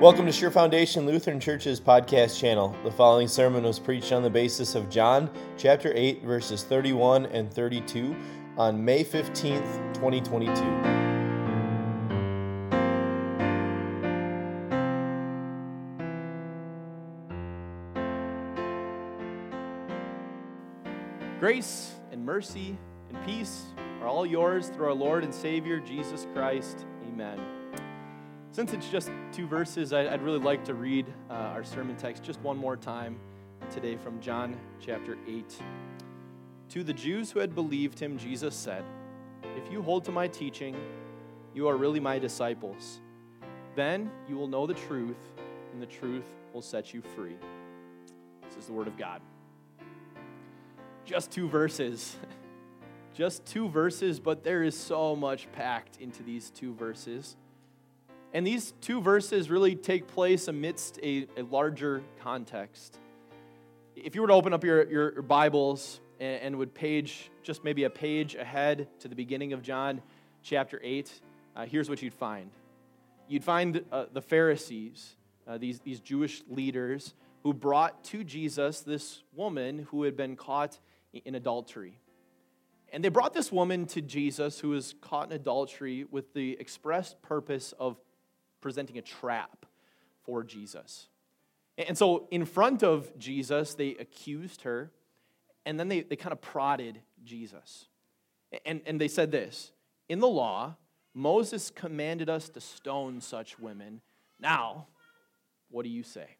Welcome to Sure Foundation Lutheran Church's podcast channel. The following sermon was preached on the basis of John chapter 8, verses 31 and 32 on May 15th, 2022. Grace and mercy and peace are all yours through our Lord and Savior, Jesus Christ. Amen. Since it's just two verses, I'd really like to read uh, our sermon text just one more time today from John chapter 8. To the Jews who had believed him, Jesus said, If you hold to my teaching, you are really my disciples. Then you will know the truth, and the truth will set you free. This is the word of God. Just two verses. Just two verses, but there is so much packed into these two verses. And these two verses really take place amidst a, a larger context. If you were to open up your, your Bibles and, and, would page just maybe a page ahead to the beginning of John chapter 8, uh, here's what you'd find. You'd find uh, the Pharisees, uh, these, these Jewish leaders, who brought to Jesus this woman who had been caught in adultery. And they brought this woman to Jesus who was caught in adultery with the express purpose of presenting a trap for Jesus. And so, in front of Jesus, they accused her, and then they, they kind of prodded Jesus. And, and they said this In the law, Moses commanded us to stone such women. Now, what do you say?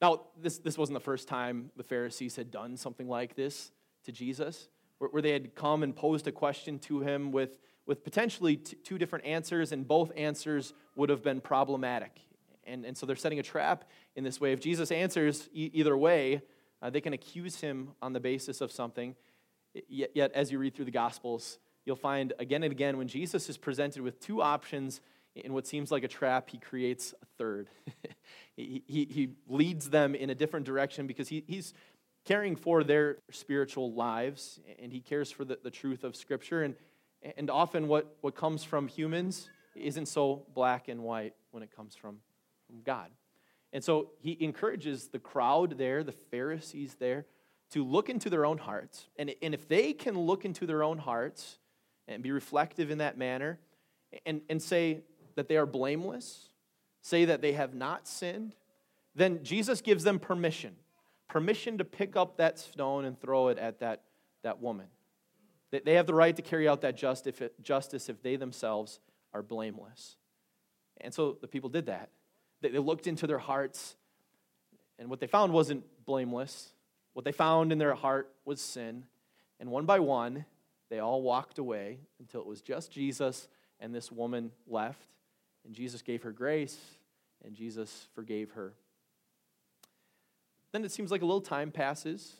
Now, this, this wasn't the first time the Pharisees had done something like this to Jesus, where, where they had come and posed a question to him with with potentially t- two different answers, and both answers would have been problematic. And, and so they're setting a trap in this way. If Jesus answers e- either way, uh, they can accuse him on the basis of something. Yet, yet, as you read through the Gospels, you'll find again and again when Jesus is presented with two options in what seems like a trap, he creates a third. he, he, he, leads them in a different direction because he, he's caring for their spiritual lives and he cares for the, the truth of Scripture. And, and often, what, what comes from humans isn't so black and white when it comes from, from God. And so he encourages the crowd there, the Pharisees there, to look into their own hearts. And, and if they can look into their own hearts and be reflective in that manner and, and say that they are blameless, say that they have not sinned, then Jesus gives them permission permission to pick up that stone and throw it at that, that woman. They have the right to carry out that justice if they themselves are blameless. And so the people did that. They looked into their hearts, and what they found wasn't blameless. What they found in their heart was sin. And one by one, they all walked away until it was just Jesus and this woman left. And Jesus gave her grace, and Jesus forgave her. Then it seems like a little time passes.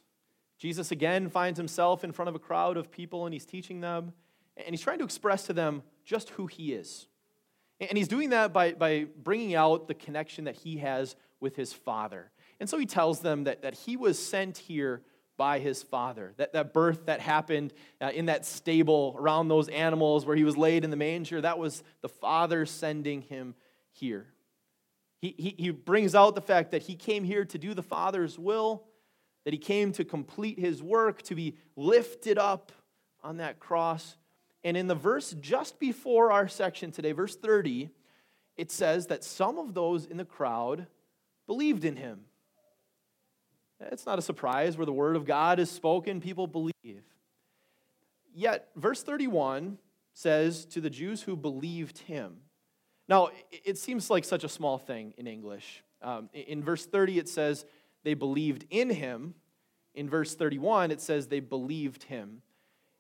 Jesus again finds himself in front of a crowd of people and he's teaching them, and he's trying to express to them just who he is. And he's doing that by, by bringing out the connection that he has with his father. And so he tells them that, that he was sent here by his father. That, that birth that happened uh, in that stable around those animals where he was laid in the manger, that was the father sending him here. He, he, he brings out the fact that he came here to do the father's will that he came to complete his work, to be lifted up on that cross. And in the verse just before our section today, verse 30, it says that some of those in the crowd believed in him. It's not a surprise where the word of God is spoken, people believe. Yet, verse 31 says, To the Jews who believed him. Now, it seems like such a small thing in English. Um, in verse 30, it says, they believed in him. In verse 31, it says they believed him.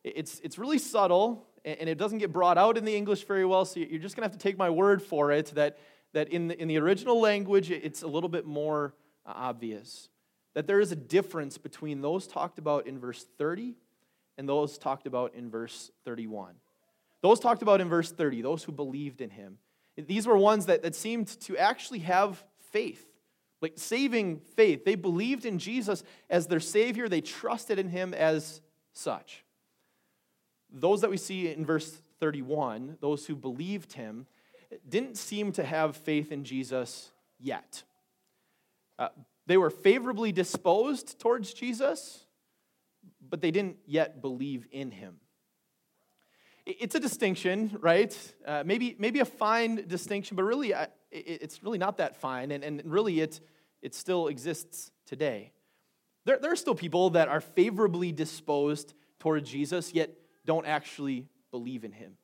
It's, it's really subtle, and it doesn't get brought out in the English very well, so you're just going to have to take my word for it that, that in, the, in the original language, it's a little bit more uh, obvious. That there is a difference between those talked about in verse 30 and those talked about in verse 31. Those talked about in verse 30, those who believed in him. These were ones that, that seemed to actually have faith like saving faith. They believed in Jesus as their Savior, they trusted in Him as such. Those that we see in verse 31, those who believed Him, didn't seem to have faith in Jesus yet. Uh, they were favorably disposed towards Jesus, but they didn't yet believe in him. It's a distinction, right? Uh, maybe, maybe a fine distinction, but really, uh, it's really not that fine, and, and really, it, it still exists today. There, there are still people that are favorably disposed toward Jesus, yet don't actually believe in him.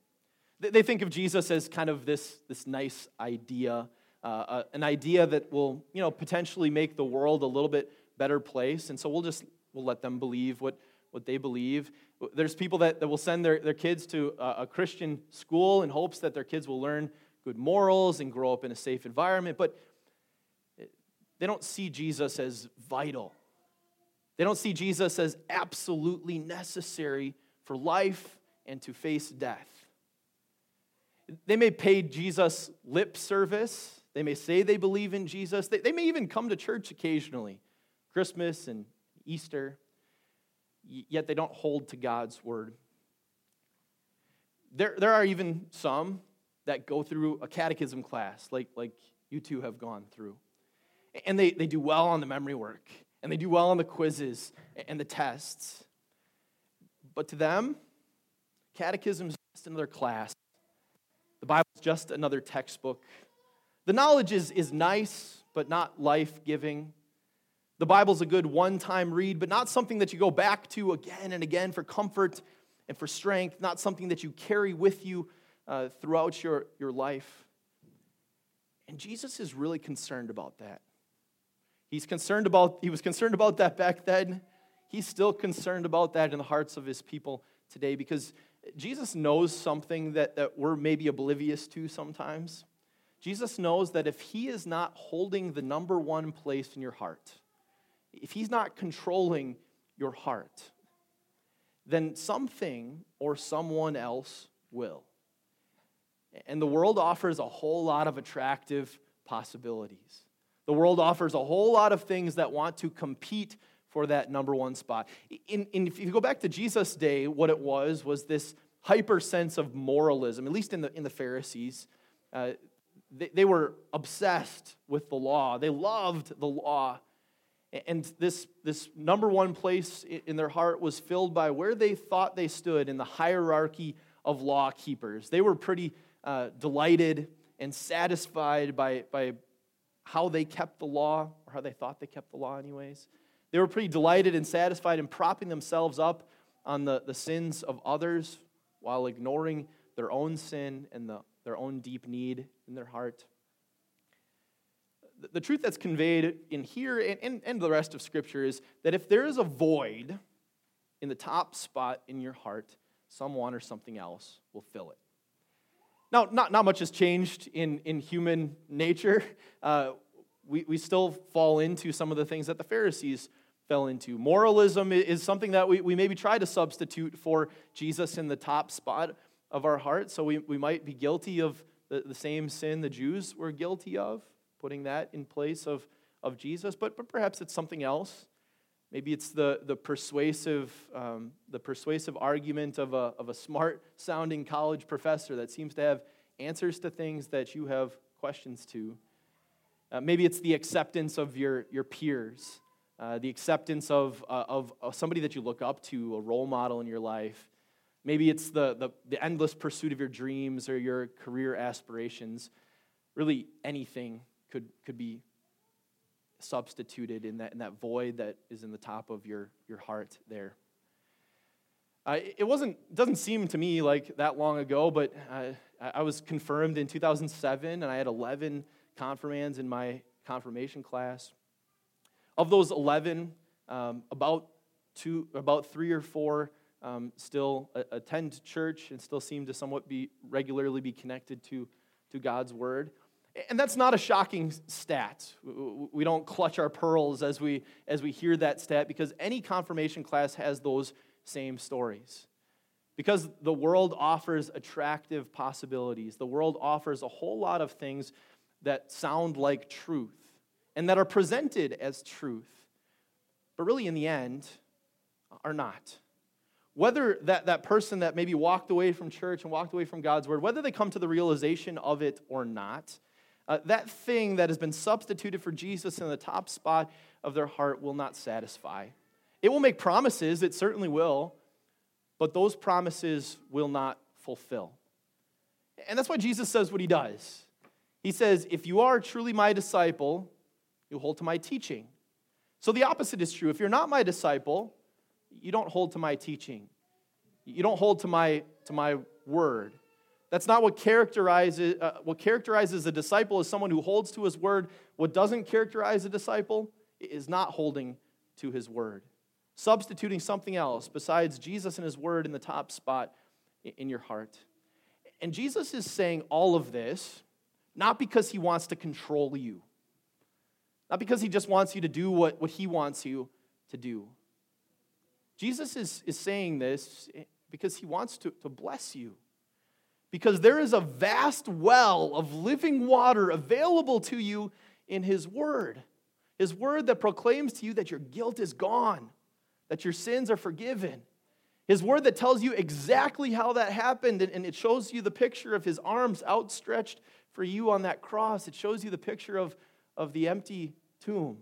They think of Jesus as kind of this, this nice idea, uh, uh, an idea that will you know, potentially make the world a little bit better place. And so we'll just we'll let them believe what, what they believe. There's people that, that will send their, their kids to a, a Christian school in hopes that their kids will learn good morals and grow up in a safe environment, but they don't see Jesus as vital. They don't see Jesus as absolutely necessary for life and to face death. They may pay Jesus lip service. They may say they believe in Jesus. They, they may even come to church occasionally, Christmas and Easter, yet they don't hold to God's word. There, there are even some that go through a catechism class, like, like you two have gone through. And they, they do well on the memory work, and they do well on the quizzes and the tests. But to them, catechism is just another class. The Bible is just another textbook. The knowledge is, is nice, but not life giving. The Bible's a good one time read, but not something that you go back to again and again for comfort and for strength, not something that you carry with you uh, throughout your, your life. And Jesus is really concerned about that. He's concerned about, he was concerned about that back then. He's still concerned about that in the hearts of his people today because Jesus knows something that, that we're maybe oblivious to sometimes. Jesus knows that if he is not holding the number one place in your heart, if he's not controlling your heart, then something or someone else will. And the world offers a whole lot of attractive possibilities. The world offers a whole lot of things that want to compete for that number one spot. In, in, if you go back to Jesus' day, what it was was this hyper sense of moralism, at least in the, in the Pharisees. Uh, they, they were obsessed with the law, they loved the law. And this, this number one place in their heart was filled by where they thought they stood in the hierarchy of law keepers. They were pretty uh, delighted and satisfied by, by how they kept the law, or how they thought they kept the law, anyways. They were pretty delighted and satisfied in propping themselves up on the, the sins of others while ignoring their own sin and the, their own deep need in their heart. The, the truth that's conveyed in here and, and, and the rest of Scripture is that if there is a void in the top spot in your heart, someone or something else will fill it. Now, not, not much has changed in, in human nature. Uh, we, we still fall into some of the things that the Pharisees fell into. Moralism is something that we, we maybe try to substitute for Jesus in the top spot of our heart. So we, we might be guilty of the, the same sin the Jews were guilty of, putting that in place of, of Jesus. But, but perhaps it's something else. Maybe it's the, the, persuasive, um, the persuasive argument of a, of a smart sounding college professor that seems to have answers to things that you have questions to. Uh, maybe it's the acceptance of your, your peers, uh, the acceptance of, uh, of, somebody that you look up to, a role model in your life. Maybe it's the, the, the endless pursuit of your dreams or your career aspirations. Really, anything could, could be substituted in that, in that void that is in the top of your, your heart there. Uh, it wasn't doesn't seem to me like that long ago, but uh, I was confirmed in 2007, and I had 11 confirmands in my confirmation class. Of those 11, um, about two, about three or four um, still attend church and still seem to somewhat be regularly be connected to, to God's word. And that's not a shocking stat. We don't clutch our pearls as we, as we hear that stat because any confirmation class has those same stories. Because the world offers attractive possibilities, the world offers a whole lot of things that sound like truth and that are presented as truth, but really in the end are not. whether that, that person that maybe walked away from church and walked away from God's word, whether they come to the realization of it or not, uh, that thing that has been substituted for Jesus in the top spot of their heart will not satisfy. It will make promises, it certainly will, but those promises will not fulfill. And that's why Jesus says what he does. He says, If you are truly my disciple, you hold to my teaching. So the opposite is true. If you're not my disciple, you don't hold to my teaching. You don't hold to my, to my word. That's not what characterizes, uh, what characterizes a disciple is someone who holds to his word. What doesn't characterize a disciple is not holding to his word. Substituting something else besides Jesus and his word in the top spot in your heart. And Jesus is saying all of this not because he wants to control you, not because he just wants you to do what, what he wants you to do. Jesus is, is saying this because he wants to, to bless you. Because there is a vast well of living water available to you in his word. His word that proclaims to you that your guilt is gone, that your sins are forgiven. His word that tells you exactly how that happened, and it shows you the picture of his arms outstretched for you on that cross. It shows you the picture of, of the empty tomb.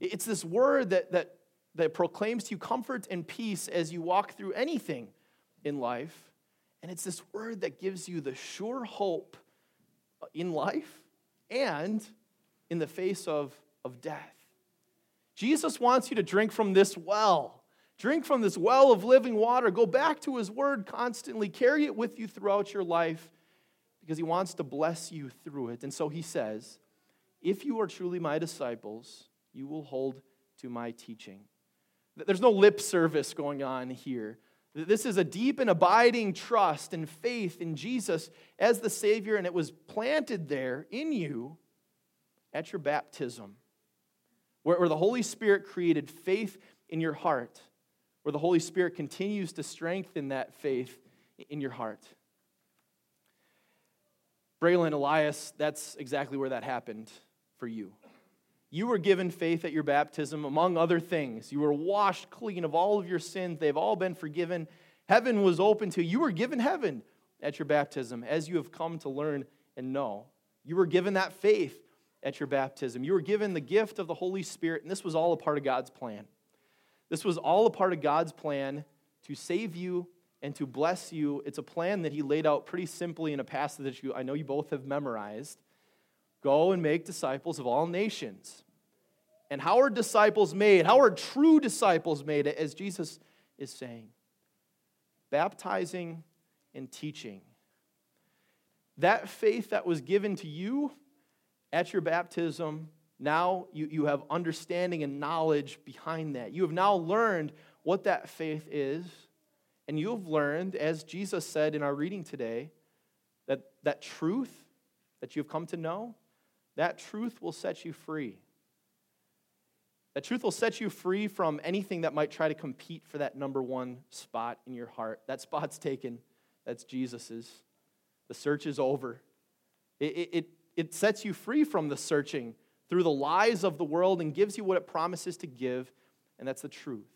It's this word that, that, that proclaims to you comfort and peace as you walk through anything in life. And it's this word that gives you the sure hope in life and in the face of, of death. Jesus wants you to drink from this well. Drink from this well of living water. Go back to his word constantly. Carry it with you throughout your life because he wants to bless you through it. And so he says, If you are truly my disciples, you will hold to my teaching. There's no lip service going on here. This is a deep and abiding trust and faith in Jesus as the Savior, and it was planted there in you at your baptism, where, the Holy Spirit created faith in your heart where the Holy Spirit continues to strengthen that faith in your heart. Braylon Elias, that's exactly where that happened for you. You were given faith at your baptism, among other things. You were washed clean of all of your sins, they've all been forgiven. Heaven was open to you. You were given heaven at your baptism, as you have come to learn and know. You were given that faith at your baptism. You were given the gift of the Holy Spirit, and this was all a part of God's plan. This was all a part of God's plan to save you and to bless you. It's a plan that He laid out pretty simply in a passage that you, I know you both have memorized. Go and make disciples of all nations. And how are disciples made? How are true disciples made, as Jesus is saying? Baptizing and teaching. That faith that was given to you at your baptism now you, you have understanding and knowledge behind that. You have now learned what that faith is. And you have learned, as Jesus said in our reading today, that that truth that you've come to know, that truth will set you free. That truth will set you free from anything that might try to compete for that number one spot in your heart. That spot's taken. That's Jesus's. The search is over. It, it, it sets you free from the searching through the lies of the world and gives you what it promises to give, and that's the truth.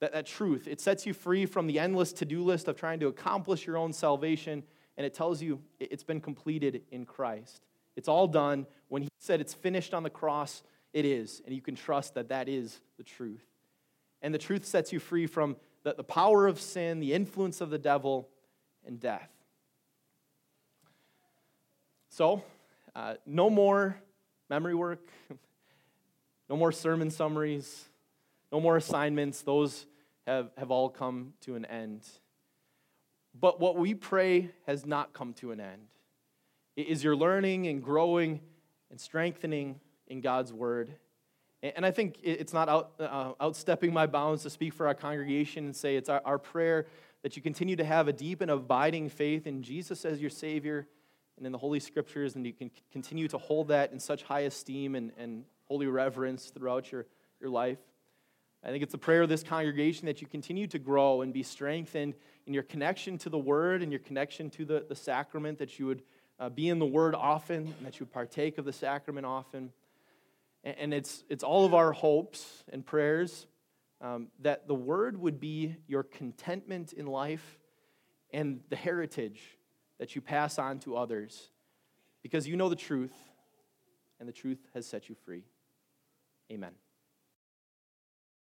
That, that truth, it sets you free from the endless to do list of trying to accomplish your own salvation, and it tells you it's been completed in Christ. It's all done. When He said it's finished on the cross, it is, and you can trust that that is the truth. And the truth sets you free from the, the power of sin, the influence of the devil, and death. So, uh, no more memory work, no more sermon summaries, no more assignments. Those have, have all come to an end. But what we pray has not come to an end. It is your learning and growing and strengthening in God's word. And I think it's not out, uh, outstepping my bounds to speak for our congregation and say it's our, our prayer that you continue to have a deep and abiding faith in Jesus as your Savior and in the Holy Scriptures, and you can continue to hold that in such high esteem and, and holy reverence throughout your, your life. I think it's a prayer of this congregation that you continue to grow and be strengthened in your connection to the Word and your connection to the, the sacrament, that you would uh, be in the Word often, and that you would partake of the sacrament often. And, it's, it's all of our hopes and prayers um, that the word would be your contentment in life and the heritage that you pass on to others because you know the truth and the truth has set you free. Amen.